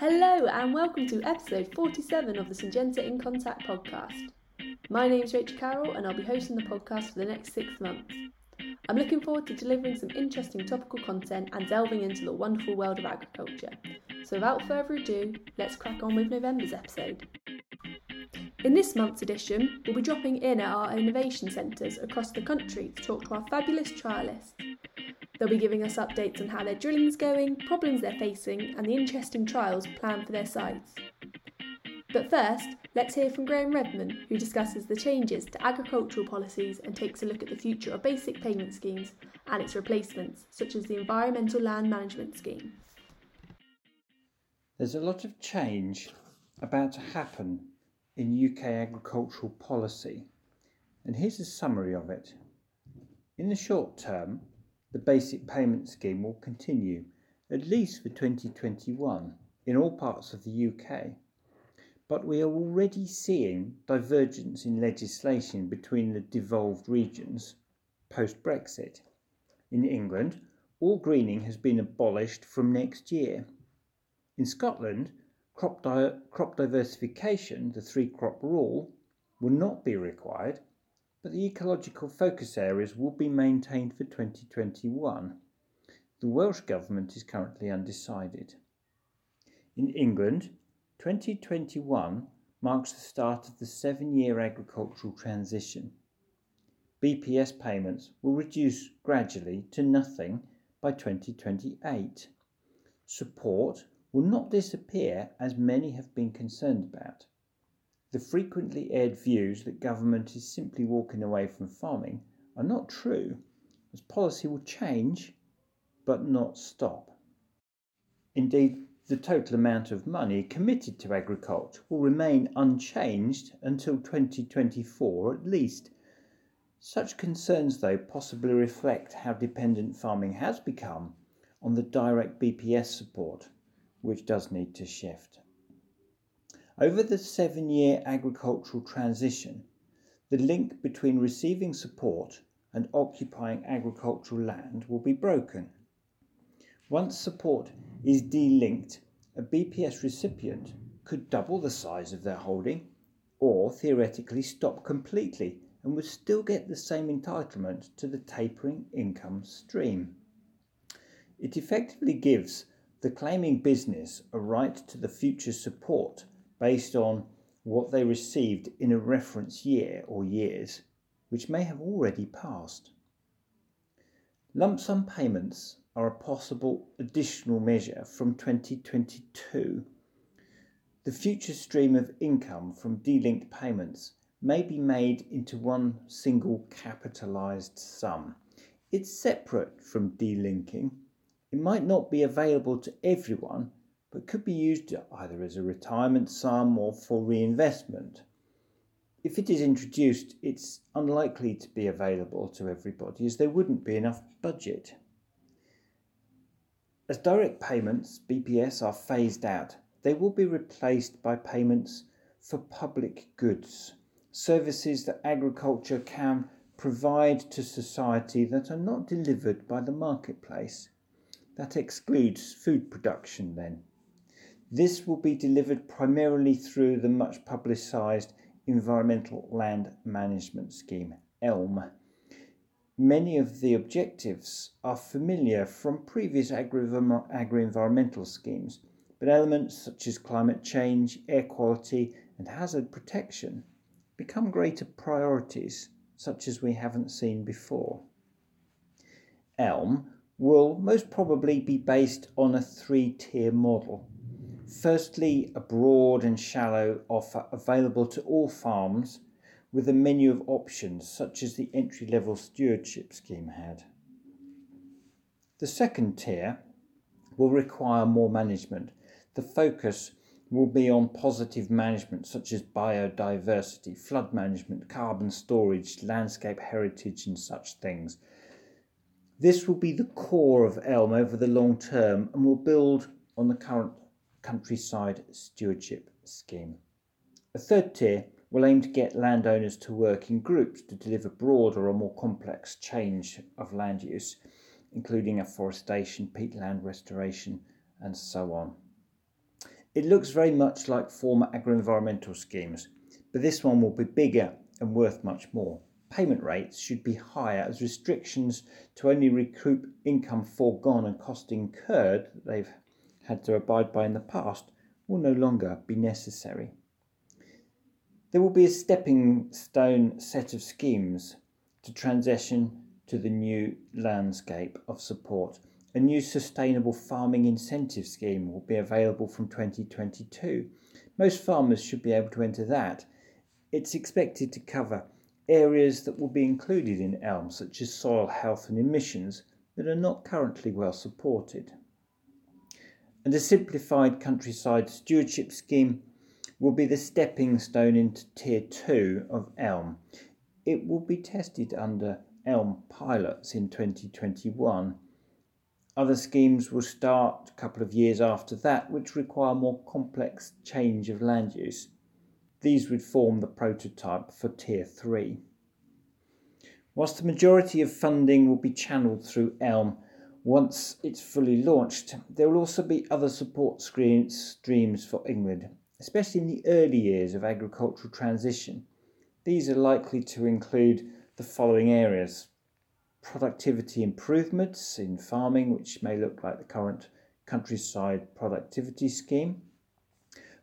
Hello, and welcome to episode 47 of the Syngenta In Contact podcast. My name's Rachel Carroll, and I'll be hosting the podcast for the next six months. I'm looking forward to delivering some interesting topical content and delving into the wonderful world of agriculture. So, without further ado, let's crack on with November's episode. In this month's edition, we'll be dropping in at our innovation centres across the country to talk to our fabulous trialists. They'll be giving us updates on how their drilling's going, problems they're facing, and the interesting trials planned for their sites. But first, let's hear from Graham Redman, who discusses the changes to agricultural policies and takes a look at the future of basic payment schemes and its replacements, such as the Environmental Land Management Scheme. There's a lot of change about to happen in UK agricultural policy, and here's a summary of it. In the short term, the basic payment scheme will continue, at least for 2021, in all parts of the UK. But we are already seeing divergence in legislation between the devolved regions post Brexit. In England, all greening has been abolished from next year. In Scotland, crop, di- crop diversification, the three crop rule, will not be required but the ecological focus areas will be maintained for 2021. The Welsh Government is currently undecided. In England, 2021 marks the start of the seven year agricultural transition. BPS payments will reduce gradually to nothing by 2028. Support will not disappear as many have been concerned about. The frequently aired views that government is simply walking away from farming are not true, as policy will change but not stop. Indeed, the total amount of money committed to agriculture will remain unchanged until 2024 at least. Such concerns, though, possibly reflect how dependent farming has become on the direct BPS support, which does need to shift. Over the seven year agricultural transition, the link between receiving support and occupying agricultural land will be broken. Once support is delinked, a BPS recipient could double the size of their holding or theoretically stop completely and would still get the same entitlement to the tapering income stream. It effectively gives the claiming business a right to the future support based on what they received in a reference year or years, which may have already passed. Lump sum payments are a possible additional measure from 2022. The future stream of income from delinked payments may be made into one single capitalised sum. It's separate from delinking. It might not be available to everyone but could be used either as a retirement sum or for reinvestment. If it is introduced, it's unlikely to be available to everybody as there wouldn't be enough budget. As direct payments, BPS, are phased out, they will be replaced by payments for public goods, services that agriculture can provide to society that are not delivered by the marketplace. That excludes food production then. This will be delivered primarily through the much publicised Environmental Land Management Scheme, ELM. Many of the objectives are familiar from previous agri environmental schemes, but elements such as climate change, air quality, and hazard protection become greater priorities, such as we haven't seen before. ELM will most probably be based on a three tier model Firstly, a broad and shallow offer available to all farms with a menu of options such as the entry level stewardship scheme had. The second tier will require more management. The focus will be on positive management such as biodiversity, flood management, carbon storage, landscape heritage, and such things. This will be the core of ELM over the long term and will build on the current countryside stewardship scheme. A third tier will aim to get landowners to work in groups to deliver broader or more complex change of land use, including afforestation, peatland restoration, and so on. It looks very much like former agro-environmental schemes, but this one will be bigger and worth much more. Payment rates should be higher as restrictions to only recoup income foregone and cost incurred they've had to abide by in the past will no longer be necessary. There will be a stepping stone set of schemes to transition to the new landscape of support. A new sustainable farming incentive scheme will be available from 2022. Most farmers should be able to enter that. It's expected to cover areas that will be included in ELM, such as soil health and emissions, that are not currently well supported. And a simplified countryside stewardship scheme will be the stepping stone into Tier 2 of ELM. It will be tested under ELM pilots in 2021. Other schemes will start a couple of years after that, which require more complex change of land use. These would form the prototype for Tier 3. Whilst the majority of funding will be channeled through ELM once it's fully launched, there will also be other support streams for England especially in the early years of agricultural transition. These are likely to include the following areas productivity improvements in farming, which may look like the current countryside productivity scheme,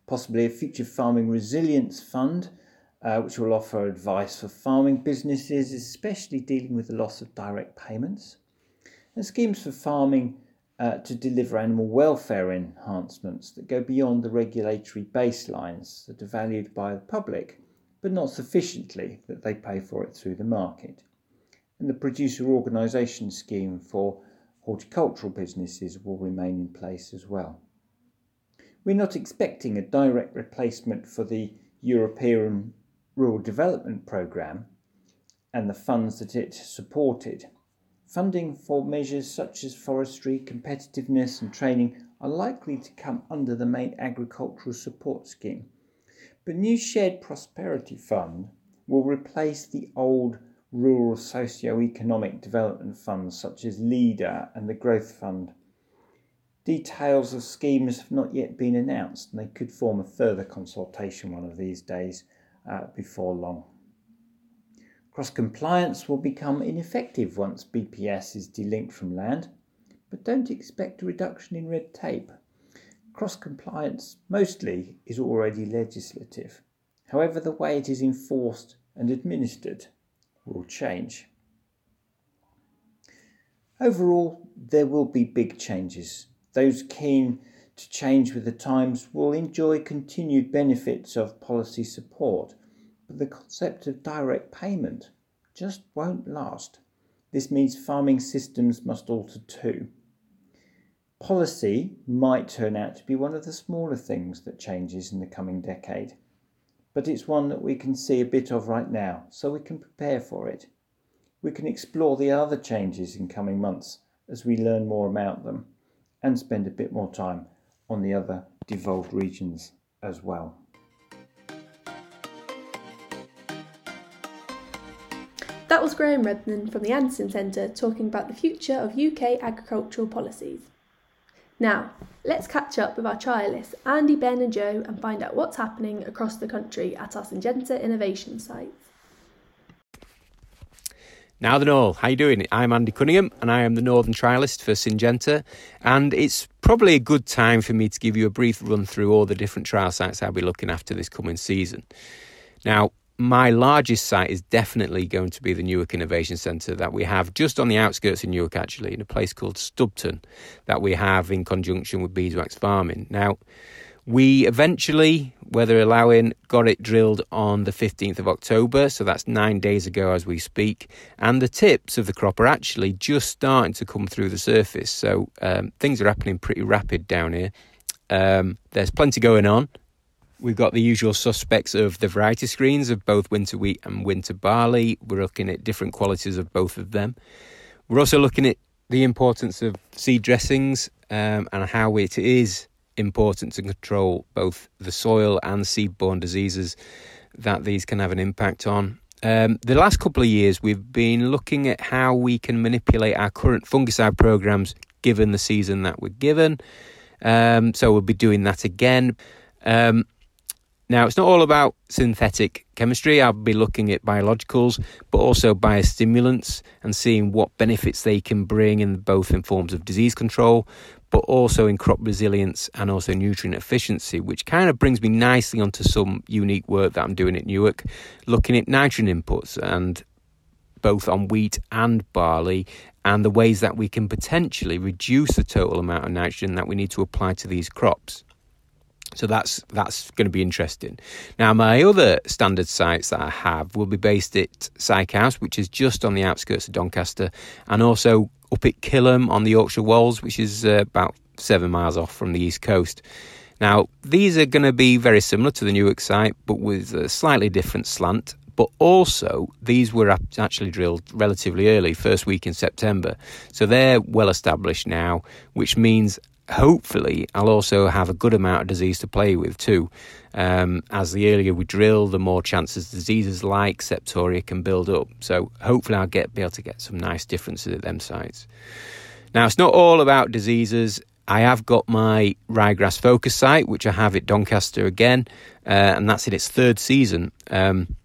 possibly a future farming resilience fund. Uh, which will offer advice for farming businesses, especially dealing with the loss of direct payments, and schemes for farming uh, to deliver animal welfare enhancements that go beyond the regulatory baselines that are valued by the public, but not sufficiently that they pay for it through the market. And the producer organisation scheme for horticultural businesses will remain in place as well. We're not expecting a direct replacement for the European Rural Development Programme and the funds that it supported Funding for measures such as forestry, competitiveness, and training are likely to come under the main agricultural support scheme. But new shared prosperity fund will replace the old rural socio-economic development funds such as LEADER and the Growth Fund. Details of schemes have not yet been announced and they could form a further consultation one of these days uh, before long. Cross compliance will become ineffective once BPS is delinked from land, but don't expect a reduction in red tape. Cross compliance mostly is already legislative. However, the way it is enforced and administered will change. Overall, there will be big changes. Those keen to change with the times will enjoy continued benefits of policy support the concept of direct payment just won't last. This means farming systems must alter too. Policy might turn out to be one of the smaller things that changes in the coming decade, but it's one that we can see a bit of right now, so we can prepare for it. We can explore the other changes in coming months as we learn more about them and spend a bit more time on the other devolved regions as well. That was Graham Redman from the Andersons Centre talking about the future of UK agricultural policies. Now, let's catch up with our trialists Andy, Ben, and Joe and find out what's happening across the country at our Syngenta innovation sites. Now then all, how you doing? I'm Andy Cunningham and I am the Northern Trialist for Syngenta and it's probably a good time for me to give you a brief run through all the different trial sites I'll be looking after this coming season. Now, my largest site is definitely going to be the Newark Innovation Centre that we have just on the outskirts of Newark, actually, in a place called Stubton, that we have in conjunction with beeswax farming. Now, we eventually, weather allowing, got it drilled on the 15th of October, so that's nine days ago as we speak. And the tips of the crop are actually just starting to come through the surface, so um, things are happening pretty rapid down here. Um, there's plenty going on. We've got the usual suspects of the variety screens of both winter wheat and winter barley. We're looking at different qualities of both of them. We're also looking at the importance of seed dressings um, and how it is important to control both the soil and seed-borne diseases that these can have an impact on. Um, the last couple of years, we've been looking at how we can manipulate our current fungicide programs given the season that we're given Um, so we'll be doing that again. Um, now, it's not all about synthetic chemistry. I'll be looking at biologicals, but also biostimulants and seeing what benefits they can bring in both in forms of disease control, but also in crop resilience and also nutrient efficiency, which kind of brings me nicely onto some unique work that I'm doing at Newark, looking at nitrogen inputs and both on wheat and barley and the ways that we can potentially reduce the total amount of nitrogen that we need to apply to these crops. So that's that's going to be interesting. Now, my other standard sites that I have will be based at Sykehouse, which is just on the outskirts of Doncaster, and also up at Kilham on the Yorkshire Wolds, which is uh, about seven miles off from the east coast. Now, these are going to be very similar to the Newark site, but with a slightly different slant. But also, these were actually drilled relatively early, first week in September. So they're well established now, which means hopefully I'll also have a good amount of disease to play with too. Um, as the earlier we drill, the more chances diseases like septoria can build up. So hopefully I'll get be able to get some nice differences at them sites. Now it's not all about diseases. I have got my ryegrass focus site, which I have at Doncaster again, uh, and that's in its third season. Um,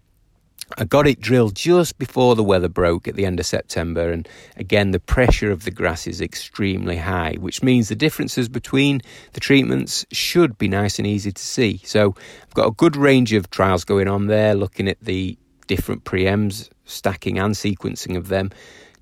I got it drilled just before the weather broke at the end of September, and again, the pressure of the grass is extremely high, which means the differences between the treatments should be nice and easy to see. So, I've got a good range of trials going on there, looking at the different preems, stacking and sequencing of them,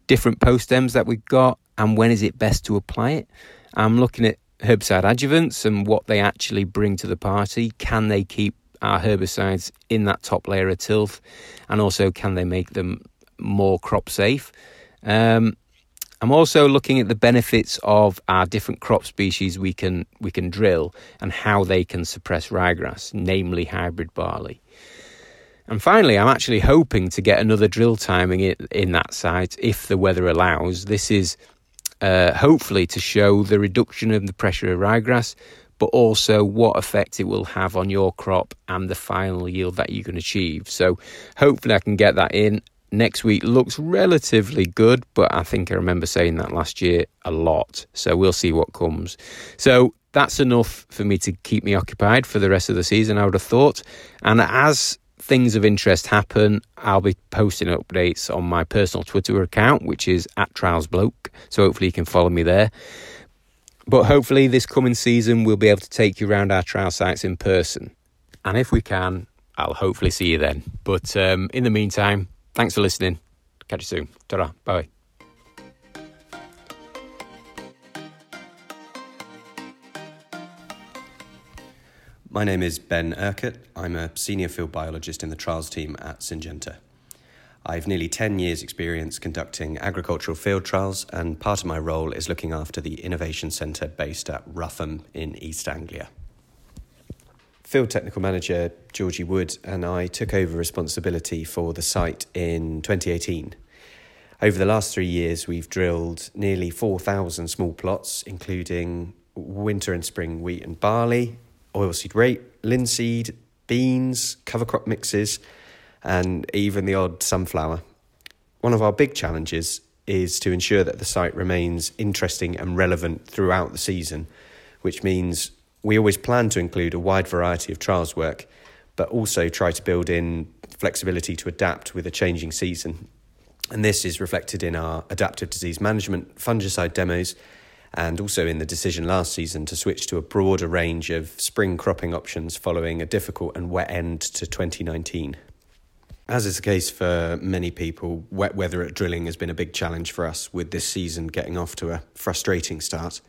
different postems that we've got, and when is it best to apply it. I'm looking at herbicide adjuvants and what they actually bring to the party. Can they keep our herbicides in that top layer of tilth, and also can they make them more crop safe? Um, I'm also looking at the benefits of our different crop species we can we can drill and how they can suppress ryegrass, namely hybrid barley. And finally, I'm actually hoping to get another drill timing in, in that site if the weather allows. This is uh, hopefully to show the reduction of the pressure of ryegrass, but also what effect it will have on your crop and the final yield that you can achieve. So hopefully I can get that in. Next week looks relatively good, but I think I remember saying that last year a lot. So we'll see what comes. So that's enough for me to keep me occupied for the rest of the season, I would have thought. And as things of interest happen, I'll be posting updates on my personal Twitter account, which is at TrialsBloke. So hopefully you can follow me there. But hopefully, this coming season, we'll be able to take you around our trial sites in person. And if we can, I'll hopefully see you then. But um, in the meantime, thanks for listening. Catch you soon. Ta Bye. My name is Ben Urquhart. I'm a senior field biologist in the trials team at Syngenta. I've nearly 10 years' experience conducting agricultural field trials, and part of my role is looking after the Innovation Centre based at Rougham in East Anglia. Field Technical Manager Georgie Wood and I took over responsibility for the site in 2018. Over the last three years, we've drilled nearly 4,000 small plots, including winter and spring wheat and barley, oilseed rape, linseed, beans, cover crop mixes, and even the odd sunflower. One of our big challenges is to ensure that the site remains interesting and relevant throughout the season, which means we always plan to include a wide variety of trials work, but also try to build in flexibility to adapt with a changing season. And this is reflected in our adaptive disease management fungicide demos and also in the decision last season to switch to a broader range of spring cropping options following a difficult and wet end to 2019. As is the case for many people, wet weather at drilling has been a big challenge for us, with this season getting off to a frustrating start.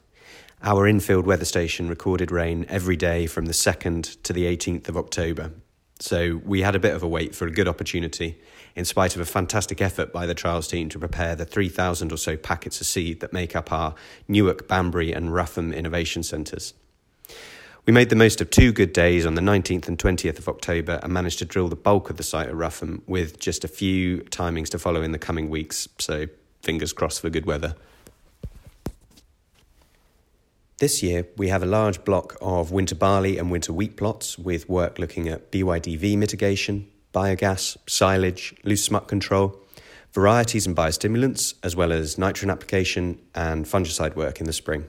Our infield weather station recorded rain every day from the 2nd to the 18th of October. So we had a bit of a wait for a good opportunity, in spite of a fantastic effort by the trials team to prepare the 3,000 or so packets of seed that make up our Newark, Banbury, and Rougham innovation centres. We made the most of two good days on the 19th and 20th of October and managed to drill the bulk of the site at Rougham with just a few timings to follow in the coming weeks, so fingers crossed for good weather. This year, we have a large block of winter barley and winter wheat plots with work looking at BYDV mitigation, biogas, silage, loose smut control, varieties and biostimulants, as well as nitrogen application and fungicide work in the spring.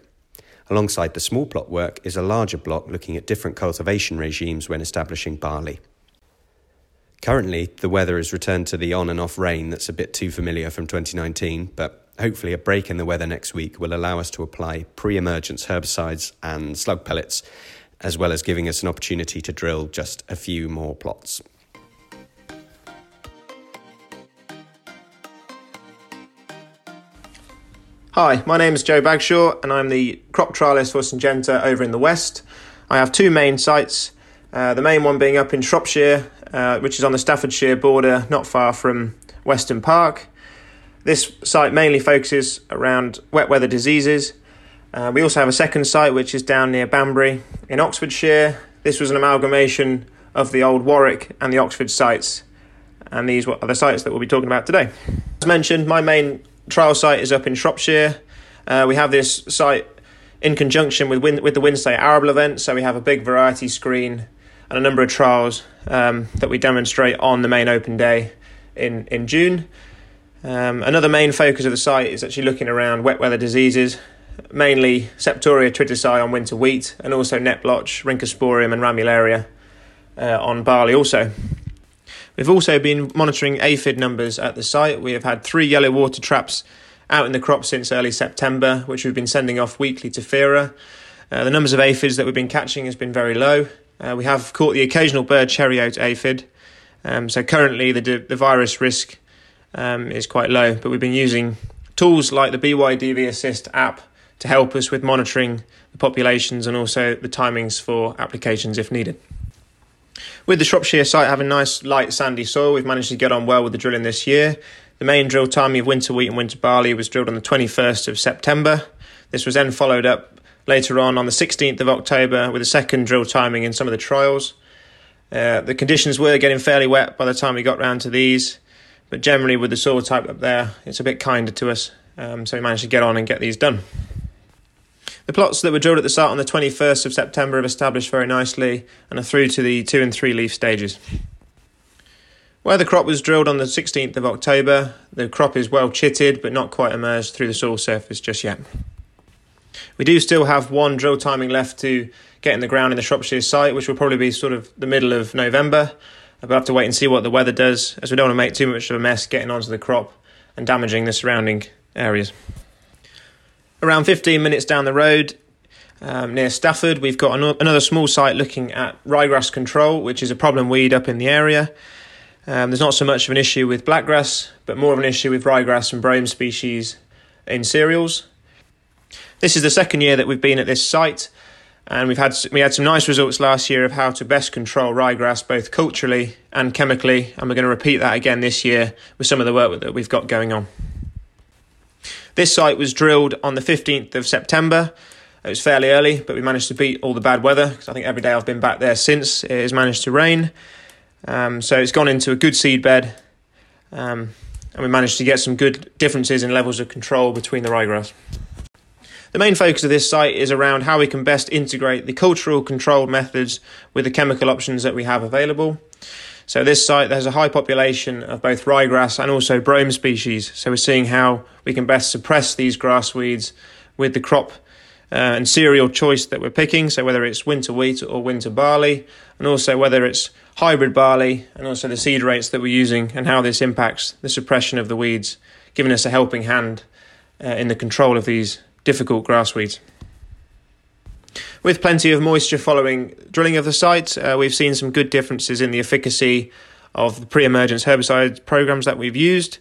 Alongside the small plot work is a larger block looking at different cultivation regimes when establishing barley. Currently, the weather has returned to the on and off rain that's a bit too familiar from 2019, but hopefully, a break in the weather next week will allow us to apply pre emergence herbicides and slug pellets, as well as giving us an opportunity to drill just a few more plots. Hi, my name is Joe Bagshaw, and I'm the crop trialist for Syngenta over in the West. I have two main sites, uh, the main one being up in Shropshire, uh, which is on the Staffordshire border, not far from Weston Park. This site mainly focuses around wet weather diseases. Uh, we also have a second site which is down near Banbury in Oxfordshire. This was an amalgamation of the old Warwick and the Oxford sites, and these are the sites that we'll be talking about today. As mentioned, my main trial site is up in Shropshire. Uh, we have this site in conjunction with Win- with the Wednesday Arable event, so we have a big variety screen and a number of trials um, that we demonstrate on the main open day in in June. Um, another main focus of the site is actually looking around wet weather diseases, mainly Septoria tritici on winter wheat, and also net blotch, Rhynchosporium, and Ramularia uh, on barley also. We've also been monitoring aphid numbers at the site. We have had three yellow water traps out in the crop since early September, which we've been sending off weekly to FERA. Uh, the numbers of aphids that we've been catching has been very low. Uh, we have caught the occasional bird cherry oat aphid. Um, so currently the, the virus risk um, is quite low, but we've been using tools like the BYDV Assist app to help us with monitoring the populations and also the timings for applications if needed. With the Shropshire site having nice light sandy soil, we've managed to get on well with the drilling this year. The main drill timing of winter wheat and winter barley was drilled on the 21st of September. This was then followed up later on on the 16th of October with a second drill timing in some of the trials. Uh, the conditions were getting fairly wet by the time we got round to these, but generally with the soil type up there, it's a bit kinder to us, um, so we managed to get on and get these done. The plots that were drilled at the start on the 21st of September have established very nicely and are through to the 2 and 3 leaf stages. Where the crop was drilled on the 16th of October, the crop is well chitted but not quite emerged through the soil surface just yet. We do still have one drill timing left to get in the ground in the Shropshire site, which will probably be sort of the middle of November. But I have to wait and see what the weather does, as we don't want to make too much of a mess getting onto the crop and damaging the surrounding areas. Around 15 minutes down the road, um, near Stafford, we've got an- another small site looking at ryegrass control, which is a problem weed up in the area. Um, there's not so much of an issue with blackgrass, but more of an issue with ryegrass and brome species in cereals. This is the second year that we've been at this site, and we've had we had some nice results last year of how to best control ryegrass both culturally and chemically, and we're going to repeat that again this year with some of the work that we've got going on. This site was drilled on the 15th of September. It was fairly early, but we managed to beat all the bad weather because I think every day I've been back there since it has managed to rain. Um, so it's gone into a good seed bed, um, and we managed to get some good differences in levels of control between the ryegrass. The main focus of this site is around how we can best integrate the cultural control methods with the chemical options that we have available. So this site there's a high population of both ryegrass and also brome species. So we're seeing how we can best suppress these grass weeds with the crop uh, and cereal choice that we're picking. So whether it's winter wheat or winter barley, and also whether it's hybrid barley, and also the seed rates that we're using, and how this impacts the suppression of the weeds, giving us a helping hand uh, in the control of these difficult grass weeds. With plenty of moisture following drilling of the site, uh, we've seen some good differences in the efficacy of the pre emergence herbicide programs that we've used.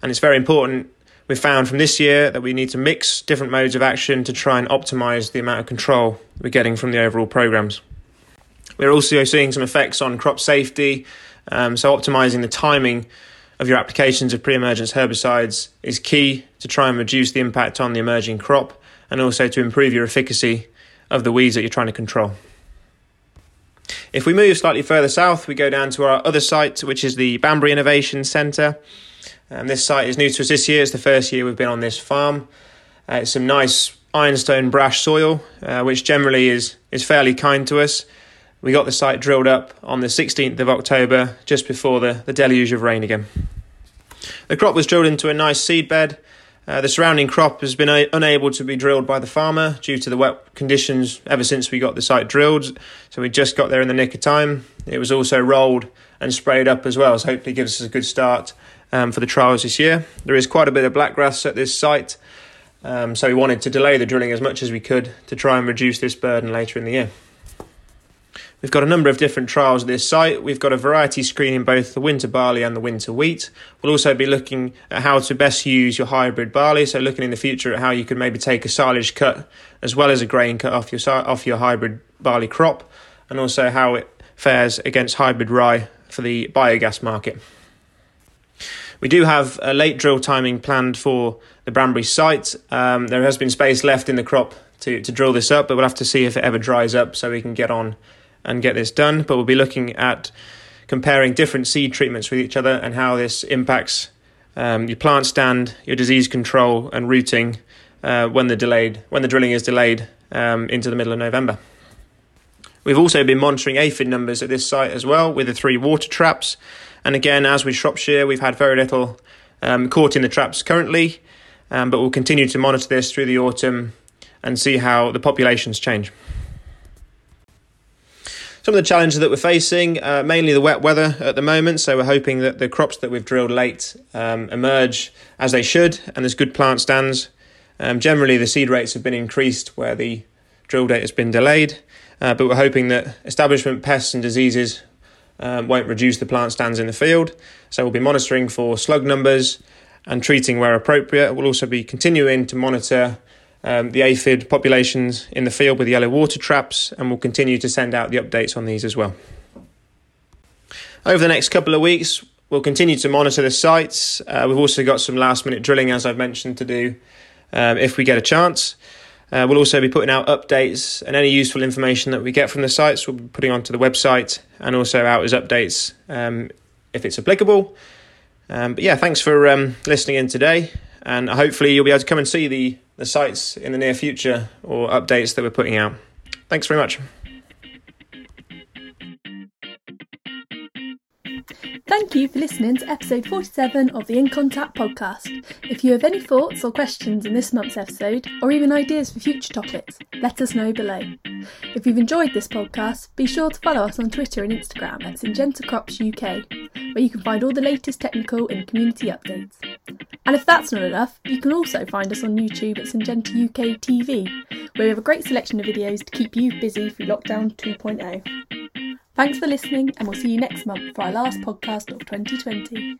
And it's very important, we found from this year, that we need to mix different modes of action to try and optimize the amount of control we're getting from the overall programs. We're also seeing some effects on crop safety, um, so optimizing the timing of your applications of pre emergence herbicides is key to try and reduce the impact on the emerging crop and also to improve your efficacy of the weeds that you're trying to control. If we move slightly further south, we go down to our other site, which is the Banbury Innovation Centre. And this site is new to us this year. It's the first year we've been on this farm. Uh, it's some nice ironstone brash soil, uh, which generally is, is fairly kind to us. We got the site drilled up on the 16th of October, just before the, the deluge of rain again. The crop was drilled into a nice seed bed, Uh, the surrounding crop has been a- unable to be drilled by the farmer due to the wet conditions ever since we got the site drilled. So we just got there in the nick of time. It was also rolled and sprayed up as well, so hopefully gives us a good start um, for the trials this year. There is quite a bit of blackgrass at this site, um, so we wanted to delay the drilling as much as we could to try and reduce this burden later in the year. We've got a number of different trials at this site. We've got a variety screen in both the winter barley and the winter wheat. We'll also be looking at how to best use your hybrid barley, so looking in the future at how you could maybe take a silage cut as well as a grain cut off your off your hybrid barley crop, and also how it fares against hybrid rye for the biogas market. We do have a late drill timing planned for the Banbury site. Um, there has been space left in the crop to, to drill this up, but we'll have to see if it ever dries up so we can get on and get this done. But we'll be looking at comparing different seed treatments with each other and how this impacts um, your plant stand, your disease control, and rooting uh, when the delayed when the drilling is delayed um, into the middle of November. We've also been monitoring aphid numbers at this site as well with the three water traps. And again, as with Shropshire, we've had very little um, caught in the traps currently, um, but we'll continue to monitor this through the autumn and see how the populations change. Some of the challenges that we're facing, uh, mainly the wet weather at the moment. So we're hoping that the crops that we've drilled late um, emerge as they should, and there's good plant stands. Um, generally, the seed rates have been increased where the drill date has been delayed, uh, but we're hoping that establishment pests and diseases um, won't reduce the plant stands in the field. So we'll be monitoring for slug numbers and treating where appropriate. We'll also be continuing to monitor um, the aphid populations in the field with yellow water traps, and we'll continue to send out the updates on these as well. Over the next couple of weeks, we'll continue to monitor the sites. Uh, we've also got some last minute drilling, as I've mentioned, to do um, if we get a chance. Uh, we'll also be putting out updates and any useful information that we get from the sites, we'll be putting onto the website and also out as updates um, if it's applicable. Um, but yeah, thanks for um, listening in today, and hopefully you'll be able to come and see the the sites in the near future or updates that we're putting out. Thanks very much. Thank you for listening to episode 47 of the In Contact podcast. If you have any thoughts or questions in this month's episode, or even ideas for future topics, let us know below. If you've enjoyed this podcast, be sure to follow us on Twitter and Instagram at Syngenta Crops UK, where you can find all the latest technical and community updates. And if that's not enough, you can also find us on YouTube at Syngenta UK TV, where we have a great selection of videos to keep you busy through lockdown 2.0. Thanks for listening, and we'll see you next month for our last podcast of 2020.